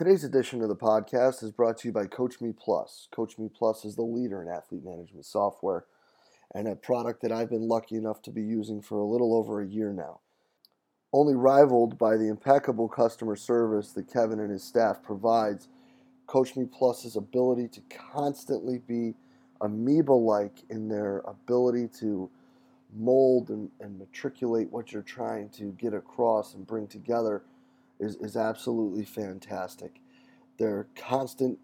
Today's edition of the podcast is brought to you by Coach Me Plus. Coach Me Plus is the leader in athlete management software and a product that I've been lucky enough to be using for a little over a year now. Only rivaled by the impeccable customer service that Kevin and his staff provides, Coach Me Plus's ability to constantly be amoeba like in their ability to mold and, and matriculate what you're trying to get across and bring together is, is absolutely fantastic. Their constant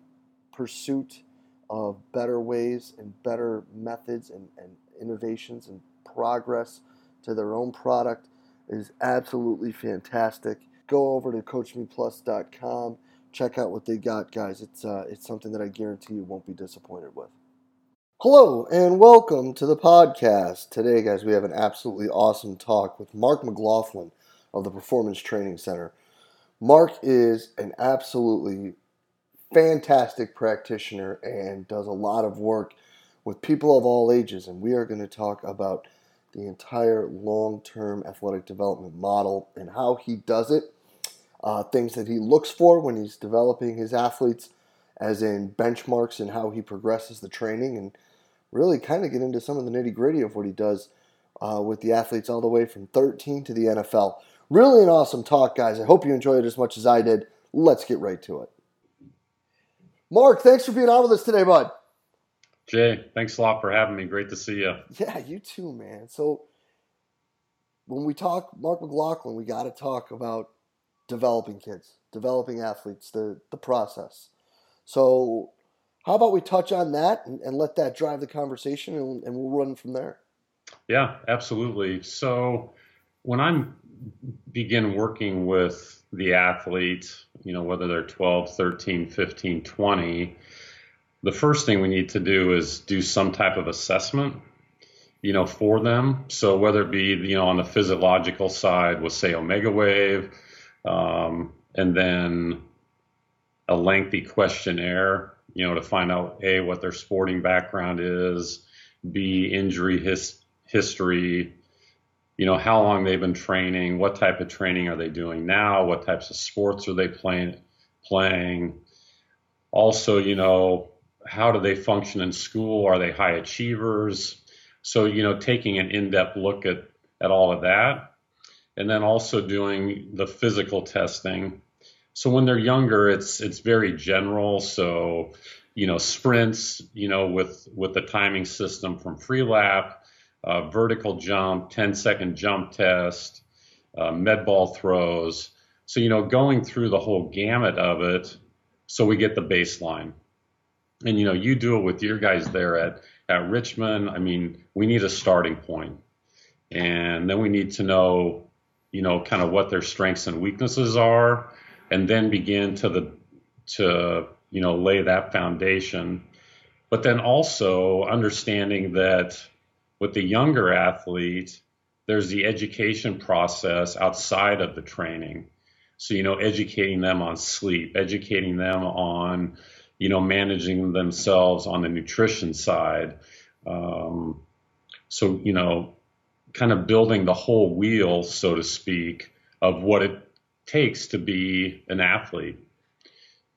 pursuit of better ways and better methods and, and innovations and progress to their own product is absolutely fantastic. Go over to CoachMePlus.com. Check out what they got, guys. It's uh, it's something that I guarantee you won't be disappointed with. Hello and welcome to the podcast. Today, guys, we have an absolutely awesome talk with Mark McLaughlin of the Performance Training Center. Mark is an absolutely fantastic practitioner and does a lot of work with people of all ages. And we are going to talk about the entire long term athletic development model and how he does it, uh, things that he looks for when he's developing his athletes, as in benchmarks and how he progresses the training, and really kind of get into some of the nitty gritty of what he does uh, with the athletes all the way from 13 to the NFL. Really an awesome talk, guys. I hope you enjoyed it as much as I did. Let's get right to it. Mark, thanks for being on with us today, bud. Jay, thanks a lot for having me. Great to see you. Yeah, you too, man. So, when we talk Mark McLaughlin, we got to talk about developing kids, developing athletes, the, the process. So, how about we touch on that and, and let that drive the conversation and, and we'll run from there? Yeah, absolutely. So, when I'm begin working with the athlete, you know, whether they're 12, 13, 15, 20, the first thing we need to do is do some type of assessment, you know, for them. So whether it be, you know, on the physiological side with say Omegawave, um, and then a lengthy questionnaire, you know, to find out a what their sporting background is, b injury his, history, you know, how long they've been training, what type of training are they doing now, what types of sports are they playing, playing. Also, you know, how do they function in school? Are they high achievers? So, you know, taking an in-depth look at, at all of that. And then also doing the physical testing. So when they're younger, it's it's very general. So, you know, sprints, you know, with with the timing system from Freelap, uh, vertical jump, 10 second jump test, uh, med ball throws. So, you know, going through the whole gamut of it so we get the baseline. And, you know, you do it with your guys there at, at Richmond. I mean, we need a starting point. And then we need to know, you know, kind of what their strengths and weaknesses are, and then begin to the, to, you know, lay that foundation. But then also understanding that with the younger athlete, there's the education process outside of the training. So, you know, educating them on sleep, educating them on, you know, managing themselves on the nutrition side. Um, so, you know, kind of building the whole wheel, so to speak, of what it takes to be an athlete.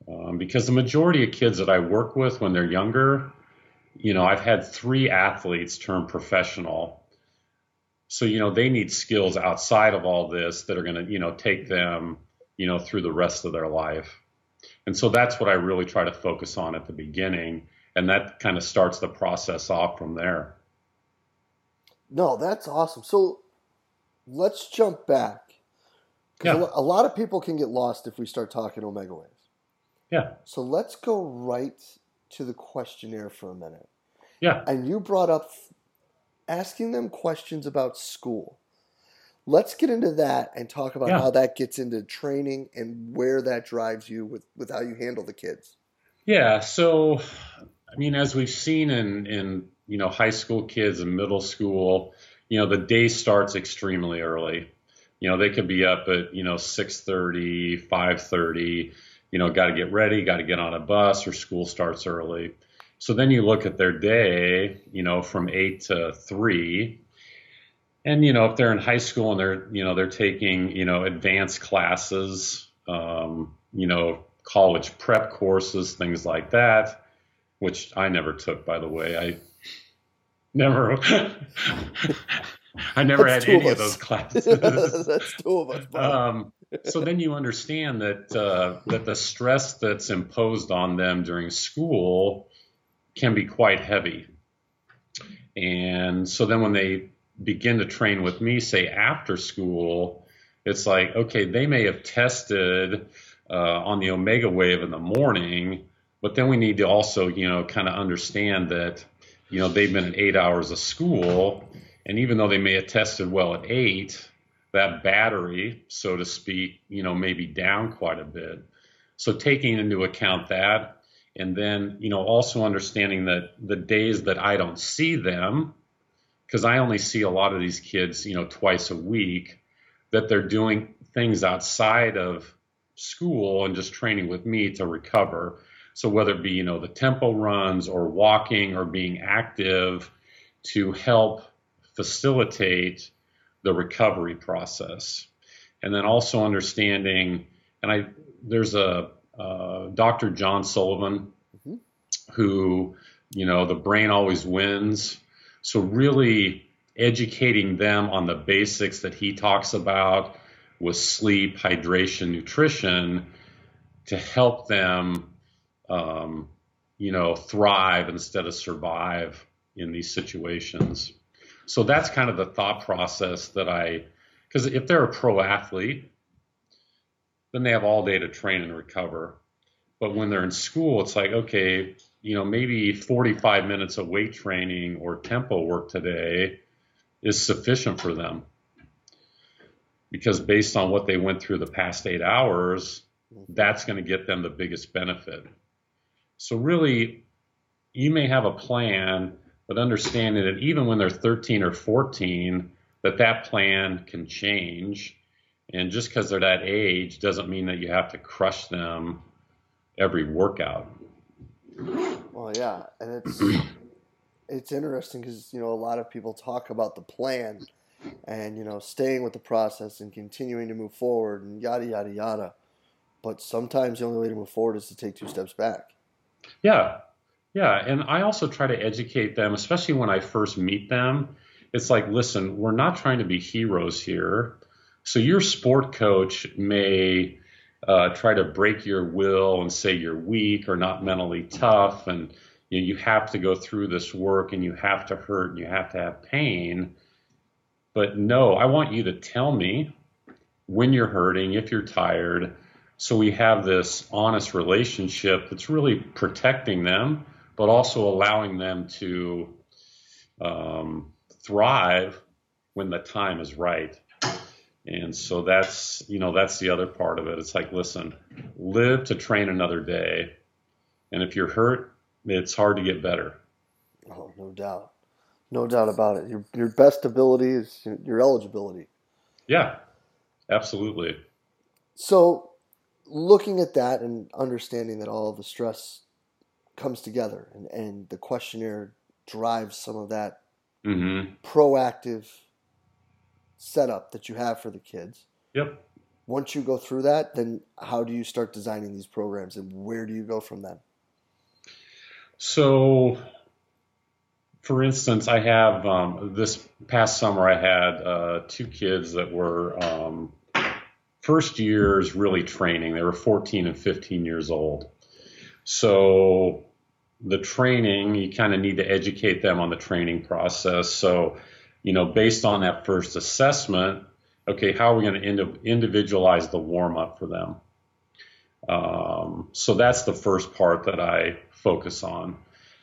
Um, because the majority of kids that I work with when they're younger, you know, I've had three athletes turn professional. So, you know, they need skills outside of all this that are going to, you know, take them, you know, through the rest of their life. And so that's what I really try to focus on at the beginning. And that kind of starts the process off from there. No, that's awesome. So let's jump back. Yeah. A lot of people can get lost if we start talking Omegawaves. Yeah. So let's go right to the questionnaire for a minute. Yeah. And you brought up asking them questions about school. Let's get into that and talk about yeah. how that gets into training and where that drives you with, with how you handle the kids. Yeah. So, I mean, as we've seen in, in, you know, high school kids and middle school, you know, the day starts extremely early. You know, they could be up at, you know, 6.30, 5.30, you know, got to get ready, got to get on a bus, or school starts early. So then you look at their day, you know, from eight to three. And, you know, if they're in high school and they're, you know, they're taking, you know, advanced classes, um, you know, college prep courses, things like that, which I never took, by the way. I never, I never That's had any of, of, those classes. That's two of us. Um, so then you understand that uh, that the stress that's imposed on them during school can be quite heavy. And so then when they begin to train with me, say after school, it's like, okay, they may have tested uh, on the Omegawave in the morning, but then we need to also, you know, kind of understand that, you know, they've been in eight hours of school. And even though they may have tested well at eight, that battery, so to speak, you know, may be down quite a bit. So taking into account that, and then, you know, also understanding that the days that I don't see them, because I only see a lot of these kids, you know, twice a week, that they're doing things outside of school and just training with me to recover. So whether it be, you know, the tempo runs or walking or being active to help facilitate the recovery process. And then also understanding, and I, there's a, uh, Dr. John Sullivan mm-hmm. who, you know, the brain always wins. So really educating them on the basics that he talks about with sleep, hydration, nutrition to help them, um, you know, thrive instead of survive in these situations. So that's kind of the thought process that I, because if they're a pro athlete, then they have all day to train and recover. But when they're in school, it's like, okay, you know, maybe 45 minutes of weight training or tempo work today is sufficient for them because based on what they went through the past eight hours, that's going to get them the biggest benefit. So, really, you may have a plan, but understanding that even when they're 13 or 14, that that plan can change. And just because they're that age doesn't mean that you have to crush them every workout. Well, yeah, and it's it's interesting because you know a lot of people talk about the plan and you know staying with the process and continuing to move forward and yada yada yada. But sometimes the only way to move forward is to take two steps back. Yeah. Yeah and i also try to educate them especially when i first meet them. It's like listen we're not trying to be heroes here so your sport coach may uh, try to break your will and say you're weak or not mentally tough and you, know, you have to go through this work and you have to hurt and you have to have pain but no, I want you to tell me when you're hurting, if you're tired, so we have this honest relationship that's really protecting them, but also allowing them to um, thrive when the time is right. And so that's, you know, that's the other part of it. It's like, listen, live to train another day. And if you're hurt, it's hard to get better. Oh, no doubt. No doubt about it. Your your best ability is your eligibility. Yeah, absolutely. So, looking at that and understanding that all the stress comes together, and, and the questionnaire drives some of that mm-hmm. proactive setup that you have for the kids. Yep. Once you go through that, then how do you start designing these programs, and where do you go from then? So for instance, I have um, this past summer I had uh, two kids that were um, first years really training. They were 14 and 15 years old. So the training, you kind of need to educate them on the training process. So, you know, based on that first assessment, okay, how are we going to individualize the warm up for them? Um, so that's the first part that I focus on.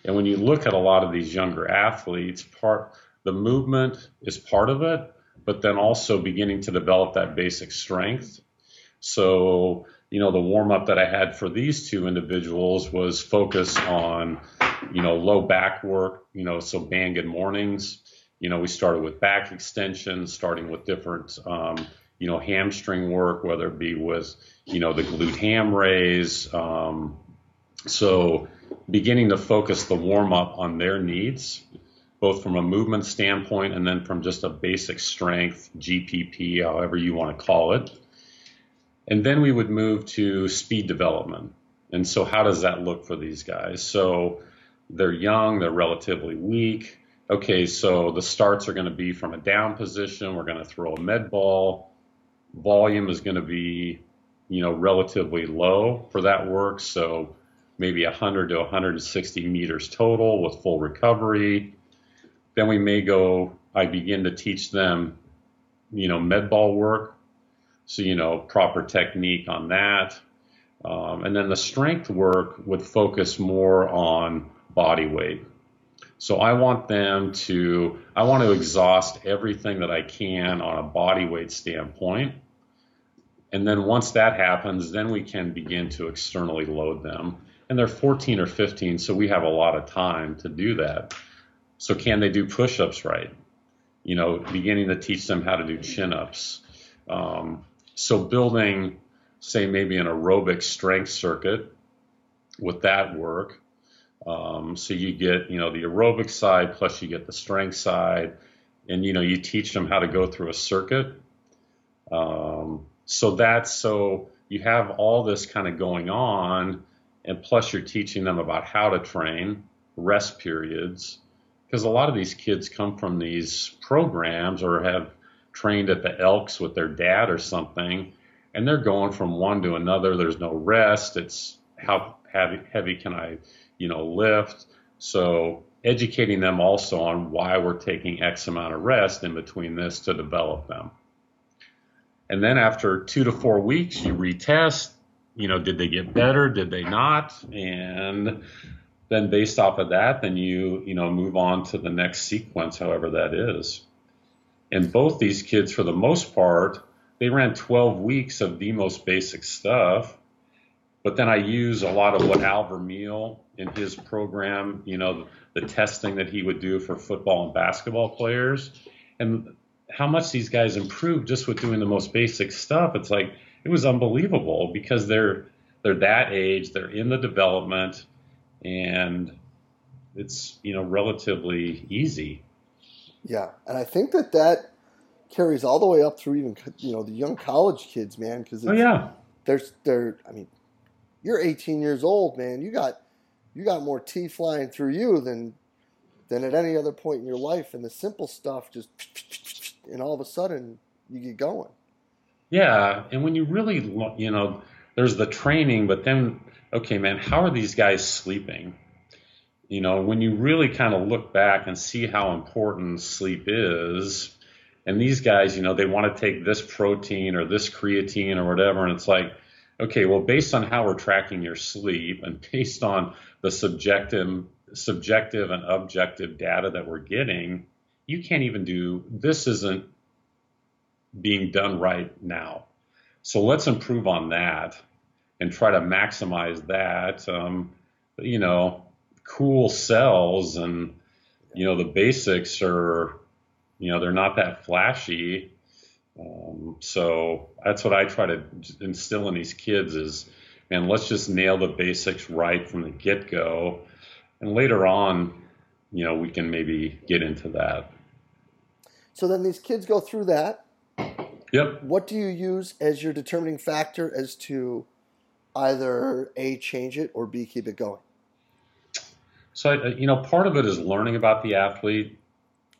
And when you look at a lot of these younger athletes, part the movement is part of it, but then also beginning to develop that basic strength. So, you know, the warm up that I had for these two individuals was focus on, you know, low back work, you know, so band good mornings. You know, we started with back extensions, starting with different, um, you know, hamstring work, whether it be with, you know, the glute ham raise. Um, so, beginning to focus the warm up on their needs, both from a movement standpoint and then from just a basic strength, GPP, however you want to call it. And then we would move to speed development. And so, how does that look for these guys? So, they're young, they're relatively weak. Okay, so the starts are going to be from a down position. We're going to throw a med ball. Volume is going to be, you know, relatively low for that work. So maybe 100 to 160 meters total with full recovery. Then we may go, I begin to teach them, you know, med ball work. So, you know, proper technique on that. Um, and then the strength work would focus more on body weight. So I want them to, I want to exhaust everything that I can on a body weight standpoint. And then once that happens, then we can begin to externally load them. And they're 14 or 15, so we have a lot of time to do that. So can they do push-ups right? You know, beginning to teach them how to do chin-ups. Um, so building, say, maybe an aerobic strength circuit with that work. Um, so you get, you know, the aerobic side plus you get the strength side, and you know, you teach them how to go through a circuit. Um, so that's so you have all this kind of going on, and plus you're teaching them about how to train, rest periods, because a lot of these kids come from these programs or have trained at the Elks with their dad or something, and they're going from one to another. There's no rest. It's how heavy, heavy can I, you know, lift? So educating them also on why we're taking X amount of rest in between this to develop them. And then after two to four weeks, you retest. You know, did they get better? Did they not? And then based off of that, then you you know move on to the next sequence, however that is. And both these kids, for the most part, they ran 12 weeks of the most basic stuff. But then I use a lot of what Al Vermeil in his program, you know, the testing that he would do for football and basketball players, and how much these guys improved just with doing the most basic stuff. It's like it was unbelievable because they're they're that age, they're in the development, and it's you know relatively easy. Yeah, and I think that that carries all the way up through even you know the young college kids, man. Because oh yeah, there's there. I mean, you're 18 years old, man. You got you got more T flying through you than than at any other point in your life, and the simple stuff just and all of a sudden you get going. Yeah, and when you really, you know, there's the training, but then, okay, man, how are these guys sleeping? You know, when you really kind of look back and see how important sleep is, and these guys, you know, they want to take this protein or this creatine or whatever, and it's like, okay, well, based on how we're tracking your sleep and based on the subjective, subjective and objective data that we're getting, you can't even do this isn't being done right now. So let's improve on that and try to maximize that. Um, you know, cool cells and you know the basics are you know they're not that flashy. Um, so that's what I try to instill in these kids is, man, let's just nail the basics right from the get go, and later on, you know, we can maybe get into that. So then these kids go through that. Yep. What do you use as your determining factor as to either A, change it, or B, keep it going? So, you know, part of it is learning about the athlete.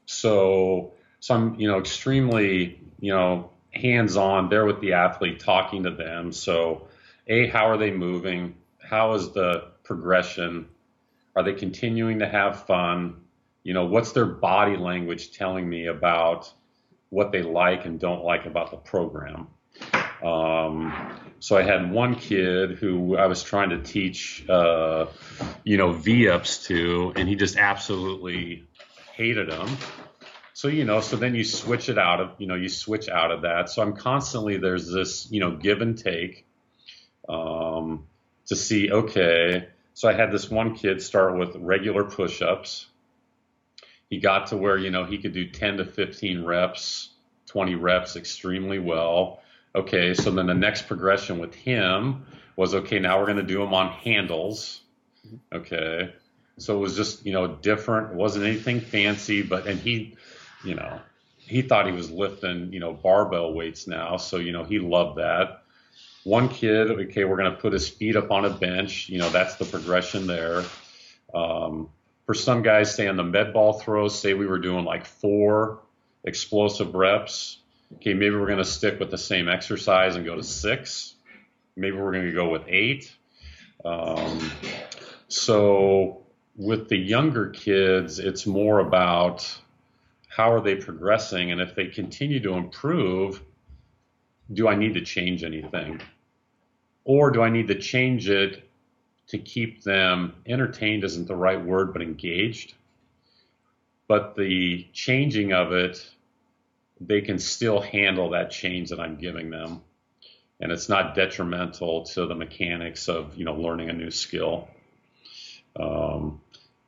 So, so I'm, you know, extremely, you know, hands on there with the athlete, talking to them. So, A, how are they moving? How is the progression? Are they continuing to have fun? you know, what's their body language telling me about what they like and don't like about the program? Um, so I had one kid who I was trying to teach, uh, you know, V-ups to, and he just absolutely hated them. So, you know, so then you switch it out of, you know, you switch out of that. So I'm constantly, there's this, you know, give and take um, to see, okay. So I had this one kid start with regular push-ups he got to where you know he could do 10 to 15 reps 20 reps extremely well okay so then the next progression with him was okay now we're going to do them on handles okay so it was just you know different it wasn't anything fancy but and he you know he thought he was lifting you know barbell weights now so you know he loved that one kid, okay, we're going to put his feet up on a bench. You know, that's the progression there. Um, for some guys, say on the med ball throws, say we were doing like four explosive reps. Okay, maybe we're going to stick with the same exercise and go to six. Maybe we're going to go with eight. Um, so with the younger kids, it's more about how are they progressing, and if they continue to improve, do I need to change anything? Or do I need to change it to keep them entertained isn't the right word, but engaged? But the changing of it, they can still handle that change that I'm giving them. And it's not detrimental to the mechanics of, you know, learning a new skill. Um,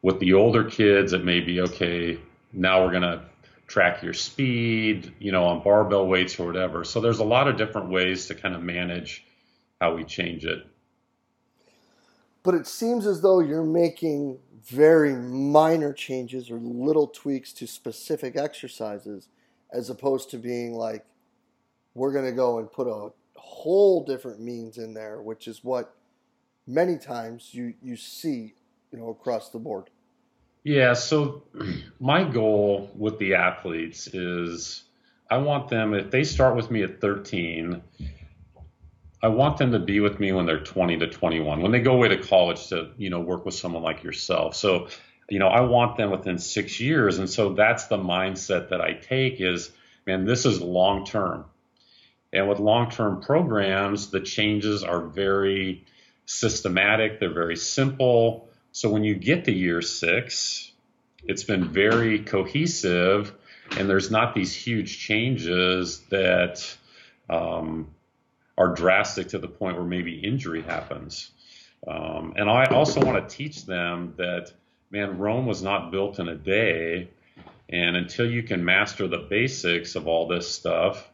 with the older kids, it may be okay. Now we're to track your speed, you know, on barbell weights or whatever. So there's a lot of different ways to kind of manage how we change it. But it seems as though you're making very minor changes or little tweaks to specific exercises as opposed to being like, we're going to go and put a whole different means in there, which is what many times you, you see, you know, across the board. Yeah, so my goal with the athletes is I want them, if they start with me at 13, I want them to be with me when they're 20 to 21, when they go away to college to, you know, work with someone like yourself. So, you know, I want them within six years. And so that's the mindset that I take is, man, this is long term. And with long term programs, the changes are very systematic, they're very simple so when you get to year six, it's been very cohesive, and there's not these huge changes that um, are drastic to the point where maybe injury happens. Um, and I also want to teach them that, man, Rome was not built in a day. And until you can master the basics of all this stuff,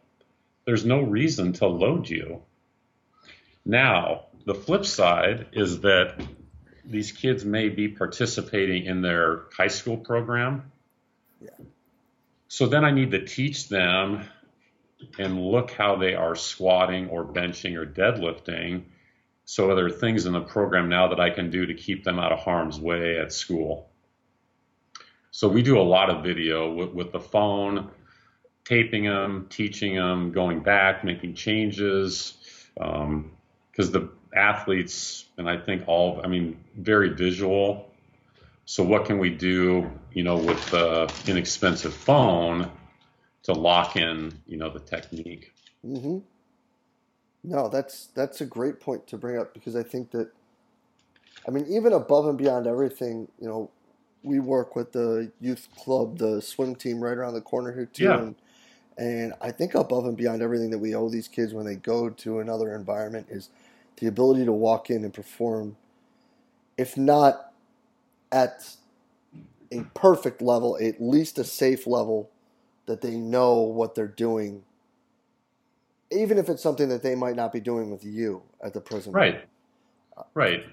there's no reason to load you. Now, the flip side is that these kids may be participating in their high school program. Yeah. So then I need to teach them and look how they are squatting or benching or deadlifting. So are there things in the program now that I can do to keep them out of harm's way at school? So we do a lot of video with, with the phone, taping them, teaching them, going back, making changes. Because um, the athletes, and I think all, I mean, very visual. So what can we do, you know, with the inexpensive phone to lock in, you know, the technique? Mm-hmm. No, that's that's a great point to bring up because I think that, I mean, even above and beyond everything, you know, we work with the youth club, the swim team right around the corner here too, yeah. and and I think above and beyond everything that we owe these kids when they go to another environment is the ability to walk in and perform, if not at a perfect level, at least a safe level that they know what they're doing, even if it's something that they might not be doing with you at the present right. Right.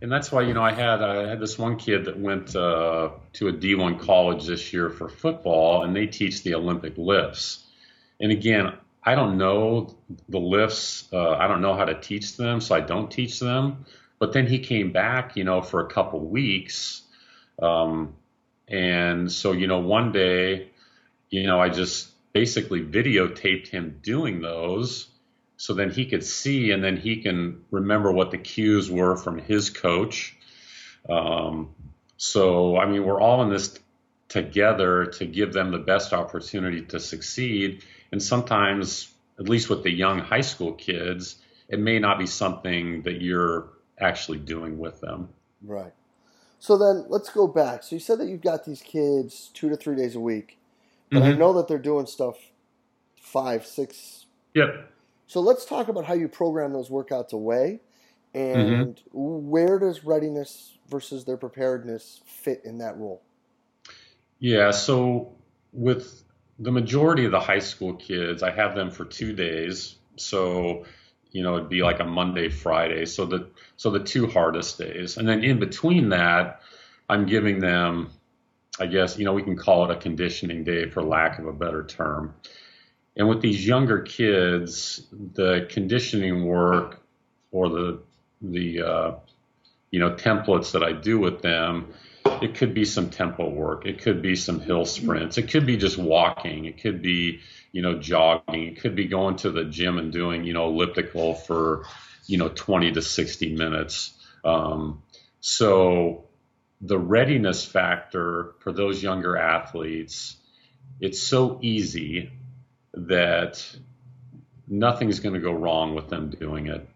And that's why you know I had I had this one kid that went uh, to a D1 college this year for football, and they teach the Olympic lifts. And again, I don't know the lifts. Uh, I don't know how to teach them, so I don't teach them. But then he came back, you know, for a couple weeks. Um, and so, you know, one day, you know, I just basically videotaped him doing those so then he could see and then he can remember what the cues were from his coach. Um, so, I mean, we're all in this together to give them the best opportunity to succeed and sometimes, at least with the young high school kids, it may not be something that you're actually doing with them. Right. So then let's go back. So you said that you've got these kids two to three days a week, but mm-hmm. I know that they're doing stuff five, six. Yep. So let's talk about how you program those workouts away and mm-hmm. where does readiness versus their preparedness fit in that role? Yeah. So with the majority of the high school kids, I have them for two days. So, you know, it'd be like a Monday, Friday. So the so the two hardest days, and then in between that, I'm giving them, I guess, you know, we can call it a conditioning day for lack of a better term. And with these younger kids, the conditioning work or the the uh, you know templates that I do with them, it could be some tempo work, it could be some hill sprints, it could be just walking, it could be you know jogging, it could be going to the gym and doing you know elliptical for you know 20 to 60 minutes. Um, so the readiness factor for those younger athletes, it's so easy that nothing's going to go wrong with them doing it.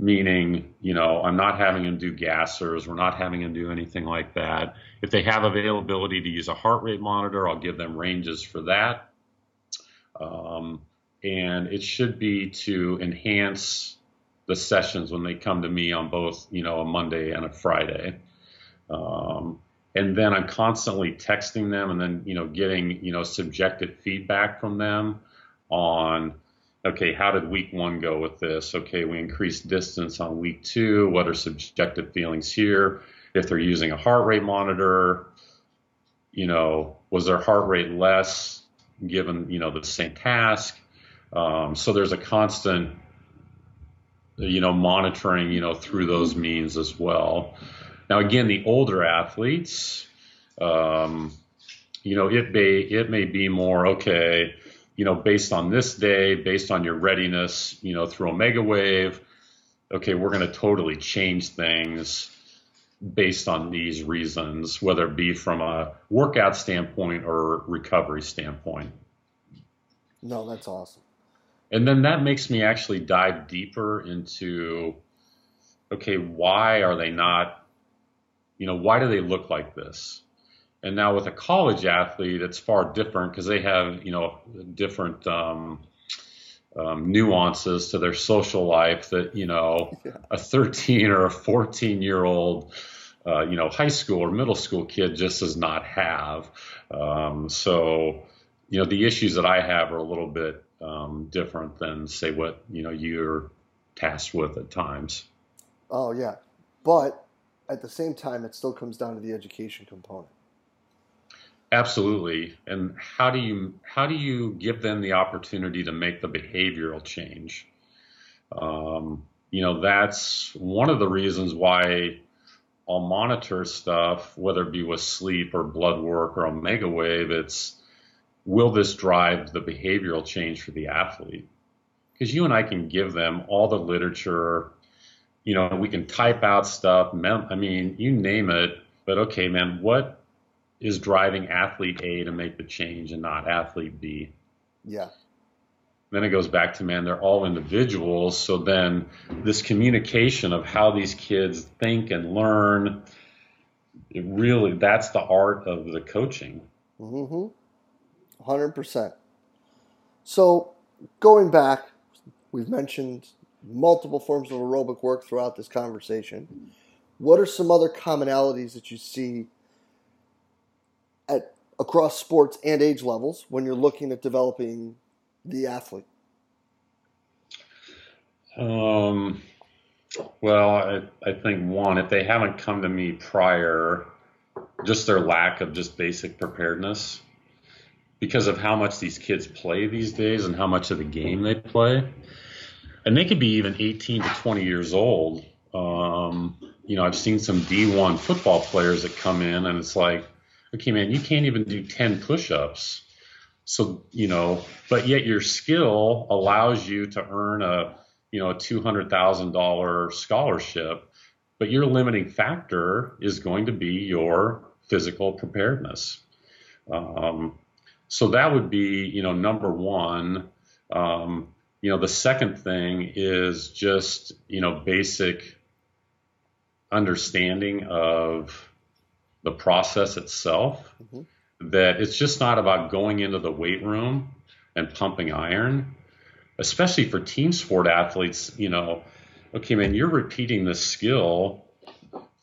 Meaning, you know, I'm not having them do gassers. We're not having them do anything like that. If they have availability to use a heart rate monitor, I'll give them ranges for that. Um, and it should be to enhance the sessions when they come to me on both, you know, a Monday and a Friday. Um, and then I'm constantly texting them and then, you know, getting, you know, subjective feedback from them on, okay, how did week one go with this? Okay, we increased distance on week two. What are subjective feelings here? If they're using a heart rate monitor, you know, was their heart rate less given, you know, the same task? Um, so there's a constant, you know, monitoring, you know, through those means as well. Now, again, the older athletes, um, you know, it may it may be more okay, you know, based on this day, based on your readiness, you know, through Omegawave, Okay, we're going to totally change things based on these reasons, whether it be from a workout standpoint or recovery standpoint. No, that's awesome. And then that makes me actually dive deeper into okay, why are they not you know, why do they look like this? And now with a college athlete, it's far different because they have, you know, different um, um, nuances to their social life that, you know, yeah. a 13 or a 14 year old, uh, you know, high school or middle school kid just does not have. Um, so, you know, the issues that I have are a little bit um, different than, say, what, you know, you're tasked with at times. Oh, yeah. But at the same time, it still comes down to the education component. Absolutely. And how do you how do you give them the opportunity to make the behavioral change? Um, you know, that's one of the reasons why I'll monitor stuff, whether it be with sleep or blood work or Omegawave. It's will this drive the behavioral change for the athlete? Because you and I can give them all the literature, you know, we can type out stuff. I mean, you name it. But okay, man, what is driving athlete A to make the change and not athlete B? Yeah. Then it goes back to man, they're all individuals. So then this communication of how these kids think and learn, it really that's the art of the coaching. Mm-hmm. Hundred percent. So going back, we've mentioned multiple forms of aerobic work throughout this conversation. What are some other commonalities that you see at across sports and age levels when you're looking at developing the athlete? Um, well, I, I think one, if they haven't come to me prior, just their lack of just basic preparedness because of how much these kids play these days and how much of the game they play and they could be even 18 to 20 years old. Um, you know, I've seen some D1 football players that come in, and it's like, okay, man, you can't even do 10 push-ups. So you know, but yet your skill allows you to earn a you know a two hundred thousand dollar scholarship, but your limiting factor is going to be your physical preparedness. Um, so that would be you know number one. Um, you know, the second thing is just, you know, basic understanding of the process itself. Mm-hmm. That it's just not about going into the weight room and pumping iron, especially for team sport athletes. You know, okay, man, you're repeating this skill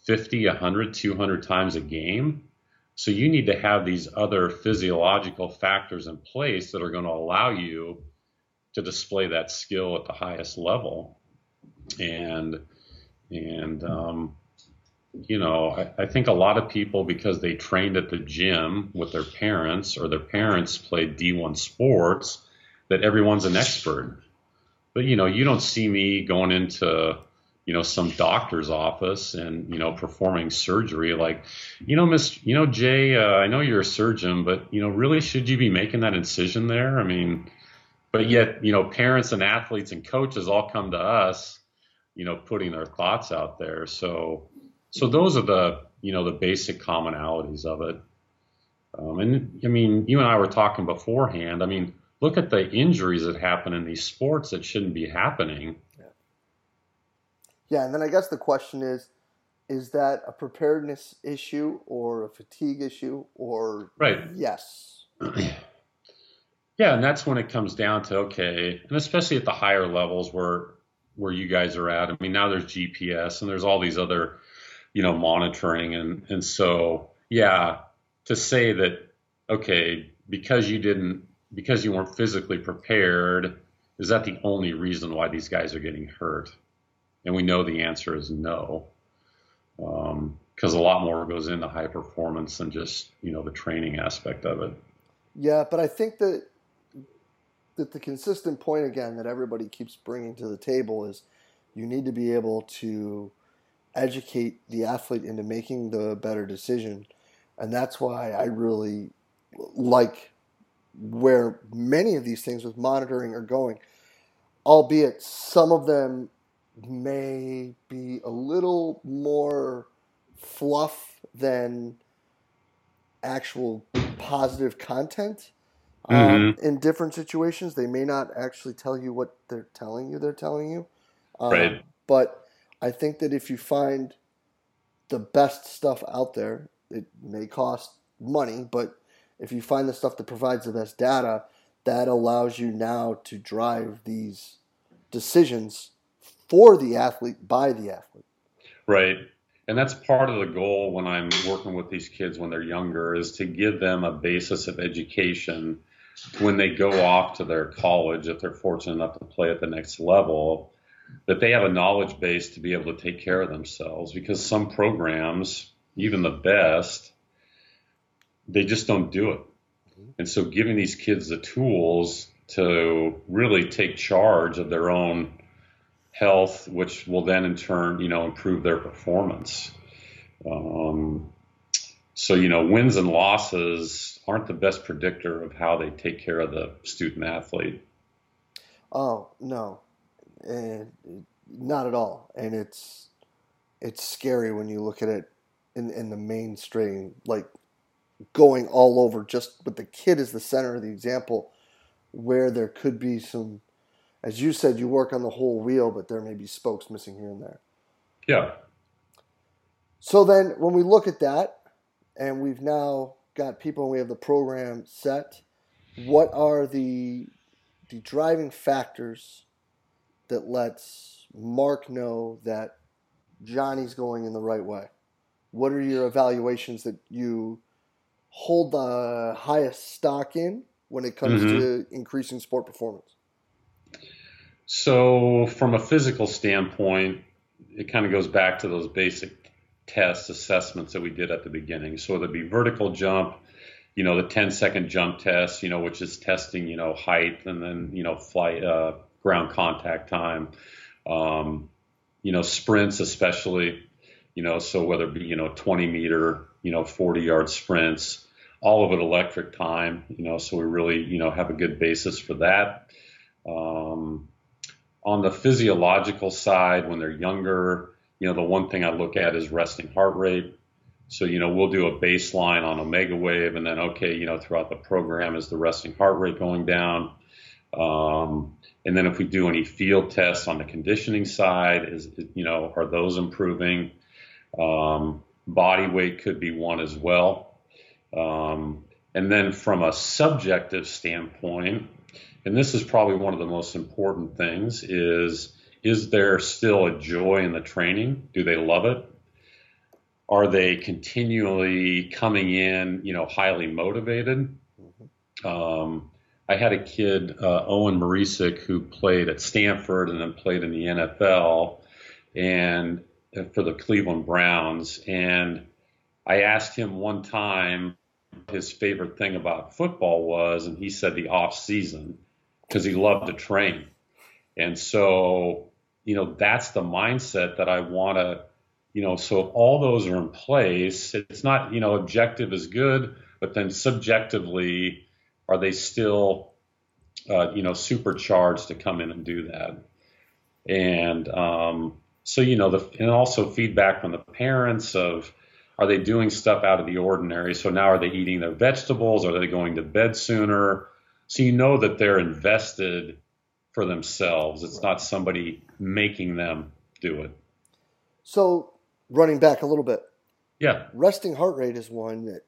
50, 100, 200 times a game. So you need to have these other physiological factors in place that are going to allow you to display that skill at the highest level. And and um, you know, I, I, think a lot of people because they trained at the gym with their parents or their parents played D1 sports, that everyone's an expert. But you know, you don't see me going into you know some doctor's office and you know performing surgery like you know miss you know jay uh, i know you're a surgeon but you know really should you be making that incision there i mean but yet you know parents and athletes and coaches all come to us you know putting their thoughts out there so so those are the you know the basic commonalities of it. Um, and i mean you and i were talking beforehand. I mean look at the injuries that happen in these sports that shouldn't be happening. Yeah, and then I guess the question is is that a preparedness issue or a fatigue issue or right. yes? Yeah and that's when it comes down to okay and especially at the higher levels where where you guys are at. I mean now there's gps and there's all these other you know monitoring. And and so yeah to say that okay because you didn't because you weren't physically prepared is that the only reason why these guys are getting hurt? And we know the answer is no, because um, a lot more goes into high performance than just you know the training aspect of it. Yeah, but I think that that the consistent point again that everybody keeps bringing to the table is you need to be able to educate the athlete into making the better decision, and that's why I really like where many of these things with monitoring are going albeit some of them may be a little more fluff than actual positive content um, mm-hmm. in different situations. They may not actually tell you what they're telling you they're telling you. Um, right. But I think that if you find the best stuff out there, it may cost money, but if you find the stuff that provides the best data, that allows you now to drive these decisions for the athlete by the athlete. Right. And that's part of the goal when I'm working with these kids when they're younger is to give them a basis of education when they go off to their college, if they're fortunate enough to play at the next level, that they have a knowledge base to be able to take care of themselves. Because some programs, even the best, they just don't do it. And so giving these kids the tools to really take charge of their own health, which will then in turn, you know, improve their performance. Um, so, you know, wins and losses aren't the best predictor of how they take care of the student athlete. Oh no, and not at all. And it's it's scary when you look at it in in the mainstream, like going all over. Just but the kid is the center of the example, where there could be some as you said, you work on the whole wheel, but there may be spokes missing here and there. Yeah. So then, when we look at that, and we've now got people, and we have the program set, what are the the driving factors that lets Mark know that Johnny's going in the right way? What are your evaluations that you hold the highest stock in when it comes mm-hmm. to increasing sport performance? So, from a physical standpoint, it kind of goes back to those basic test assessments that we did at the beginning. So, it be vertical jump, you know, the 10 second jump test, you know, which is testing, you know, height and then, you know, flight, uh, ground contact time, um, you know, sprints, especially, you know, so whether it be, you know, 20 meter, you know, 40 yard sprints, all of it electric time, you know, so we really, you know, have a good basis for that. Um, on the physiological side, when they're younger, you know, the one thing I look at is resting heart rate. So, you know, we'll do a baseline on Omegawave and then, okay, you know, throughout the program, is the resting heart rate going down? Um, and then if we do any field tests on the conditioning side, is, you know, are those improving? Um, body weight could be one as well. Um, and then from a subjective standpoint, and this is probably one of the most important things is is there still a joy in the training do they love it are they continually coming in you know highly motivated mm-hmm. um, i had a kid uh, owen Marecic who played at stanford and then played in the nfl and uh, for the cleveland browns and i asked him one time his favorite thing about football was and he said the off season because he loved to train. And so, you know, that's the mindset that I want to, you know, so all those are in place. It's not, you know, objective is good, but then subjectively, are they still, uh, you know, supercharged to come in and do that? And um, so, you know, the, and also feedback from the parents of, are they doing stuff out of the ordinary? So now are they eating their vegetables? Are they going to bed sooner? So you know that they're invested for themselves. It's not somebody making them do it. So running back a little bit. Yeah. Resting heart rate is one that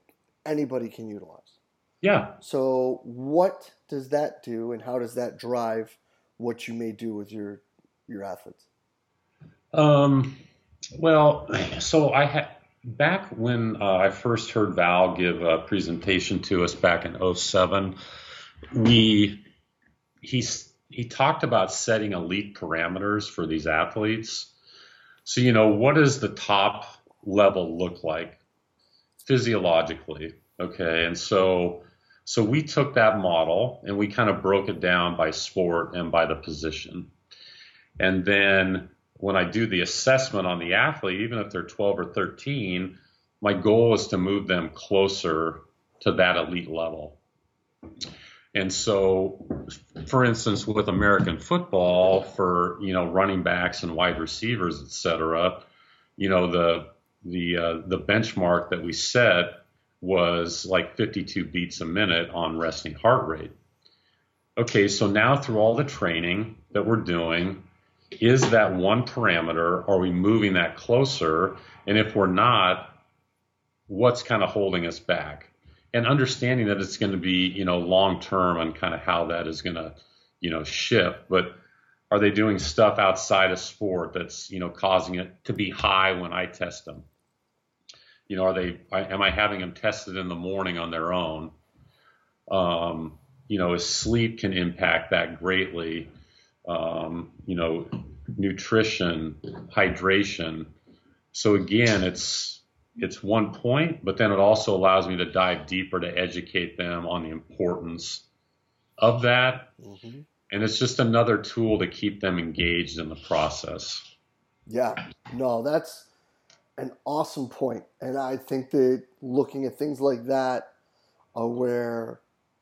anybody can utilize. Yeah. So what does that do and how does that drive what you may do with your your athletes? Um well, so I had back when uh, I first heard Val give a presentation to us back in 07, we he he talked about setting elite parameters for these athletes. So you know, what does the top level look like physiologically? Okay, and so so we took that model and we kind of broke it down by sport and by the position. And then when I do the assessment on the athlete, even if they're 12 or 13, my goal is to move them closer to that elite level. And so, for instance, with American football, for you know running backs and wide receivers, et cetera, you know the the uh, the benchmark that we set was like 52 beats a minute on resting heart rate. Okay, so now through all the training that we're doing, is that one parameter? Are we moving that closer? And if we're not, what's kind of holding us back? And understanding that it's going to be, you know, long term and kind of how that is going to, you know, shift. But are they doing stuff outside of sport that's, you know, causing it to be high when I test them? You know, are they? Am I having them tested in the morning on their own? Um, you know, sleep can impact that greatly um, you know, nutrition, hydration. So again, it's it's one point, but then it also allows me to dive deeper to educate them on the importance of that. Mm-hmm. And it's just another tool to keep them engaged in the process. Yeah, no, that's an awesome point. And I think that looking at things like that are where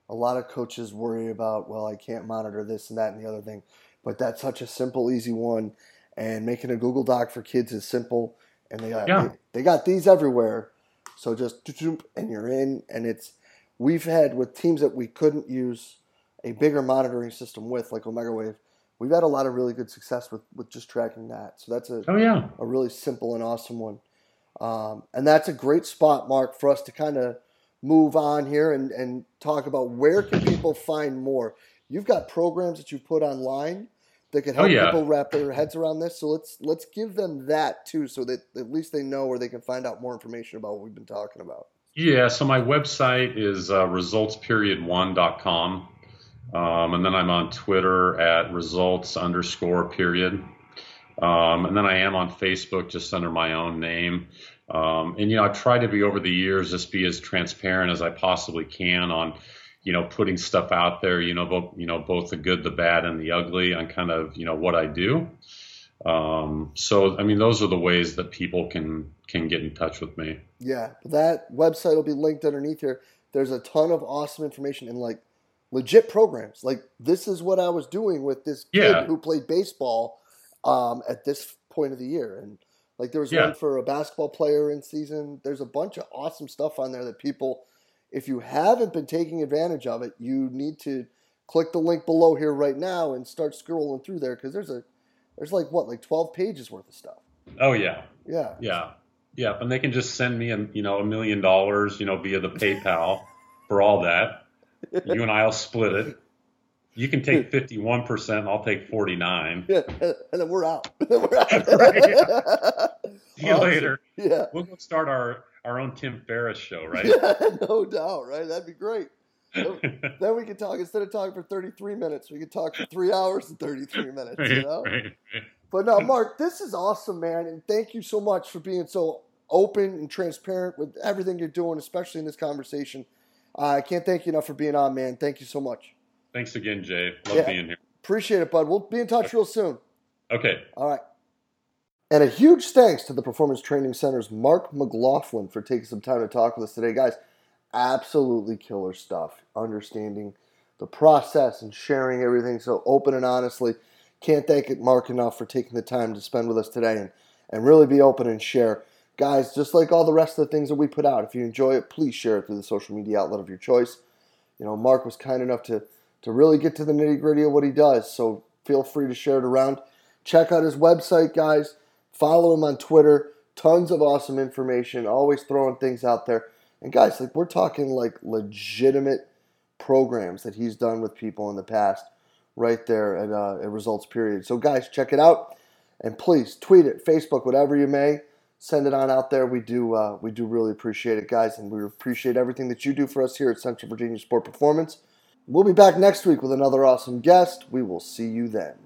a lot of coaches worry about, well, I can't monitor this and that and the other thing but that's such a simple, easy one. And making a Google Doc for kids is simple, and they got yeah. they, they, got these everywhere. So just and you're in, and it's we've had with teams that we couldn't use a bigger monitoring system with, like Omegawave. We've had a lot of really good success with, with just tracking that. So that's a oh yeah a really simple and awesome one, um, and that's a great spot, Mark, for us to kind of move on here and, and talk about where can people find more. You've got programs that you put online that could oh, help oh, yeah. people wrap their heads around this. So let's let's give them that too, so that at least they know where they can find out more information about what we've been talking about. Yeah, so my website is uh, resultsperiod1.com. Um, and then I'm on Twitter at results underscore period. Um, and then I am on Facebook just under my own name. Um, and, you know, I try to be over the years, just be as transparent as I possibly can on you know, putting stuff out there, you know, both, you know, both the good, the bad, and the ugly on kind of, you know, what I do. Um, so, I mean, those are the ways that people can can get in touch with me. Yeah, that website will be linked underneath here. There's a ton of awesome information and like legit programs. Like this is what I was doing with this kid yeah. who played baseball um, at this point of the year, and like there was yeah. one for a basketball player in season. There's a bunch of awesome stuff on there that people if you haven't been taking advantage of it, you need to click the link below here right now and start scrolling through there because there's a there's like what like 12 pages worth of stuff. Oh yeah. Yeah. Yeah. Yeah, and they can just send me a you know a million dollars you know via the PayPal for all that. You and I'll split it. You can take fifty one percent. I'll take forty nine. Yeah, and then we're out. we're out. See you awesome. later. Yeah, we'll go start our our own Tim Ferriss show, right? Yeah, no doubt, right? That'd be great. then we could talk instead of talking for 33 minutes, we could talk for three hours and 33 minutes. You know. Right, right. But no, Mark, this is awesome, man, and thank you so much for being so open and transparent with everything you're doing, especially in this conversation. Uh, I can't thank you enough for being on, man. Thank you so much. Thanks again, Jay. Love yeah, being here. Appreciate it, bud. We'll be in touch real soon. Okay. All right. And a huge thanks to the Performance Training Center's Mark McLaughlin for taking some time to talk with us today. Guys, absolutely killer stuff. Understanding the process and sharing everything so open and honestly. Can't thank Mark enough for taking the time to spend with us today and, and really be open and share. Guys, just like all the rest of the things that we put out, if you enjoy it, please share it through the social media outlet of your choice. You know, Mark was kind enough to, to really get to the nitty gritty of what he does, so feel free to share it around. Check out his website, guys. Follow him on Twitter. Tons of awesome information, always throwing things out there. And guys, like we're talking like legitimate programs that he's done with people in the past right there at, uh, at Results Period. So, guys, check it out. And please tweet it, Facebook, whatever you may. Send it on out there. We do uh, we do really appreciate it, guys, and we appreciate everything that you do for us here at Central Virginia Sport Performance. We'll be back next week with another awesome guest. We will see you then.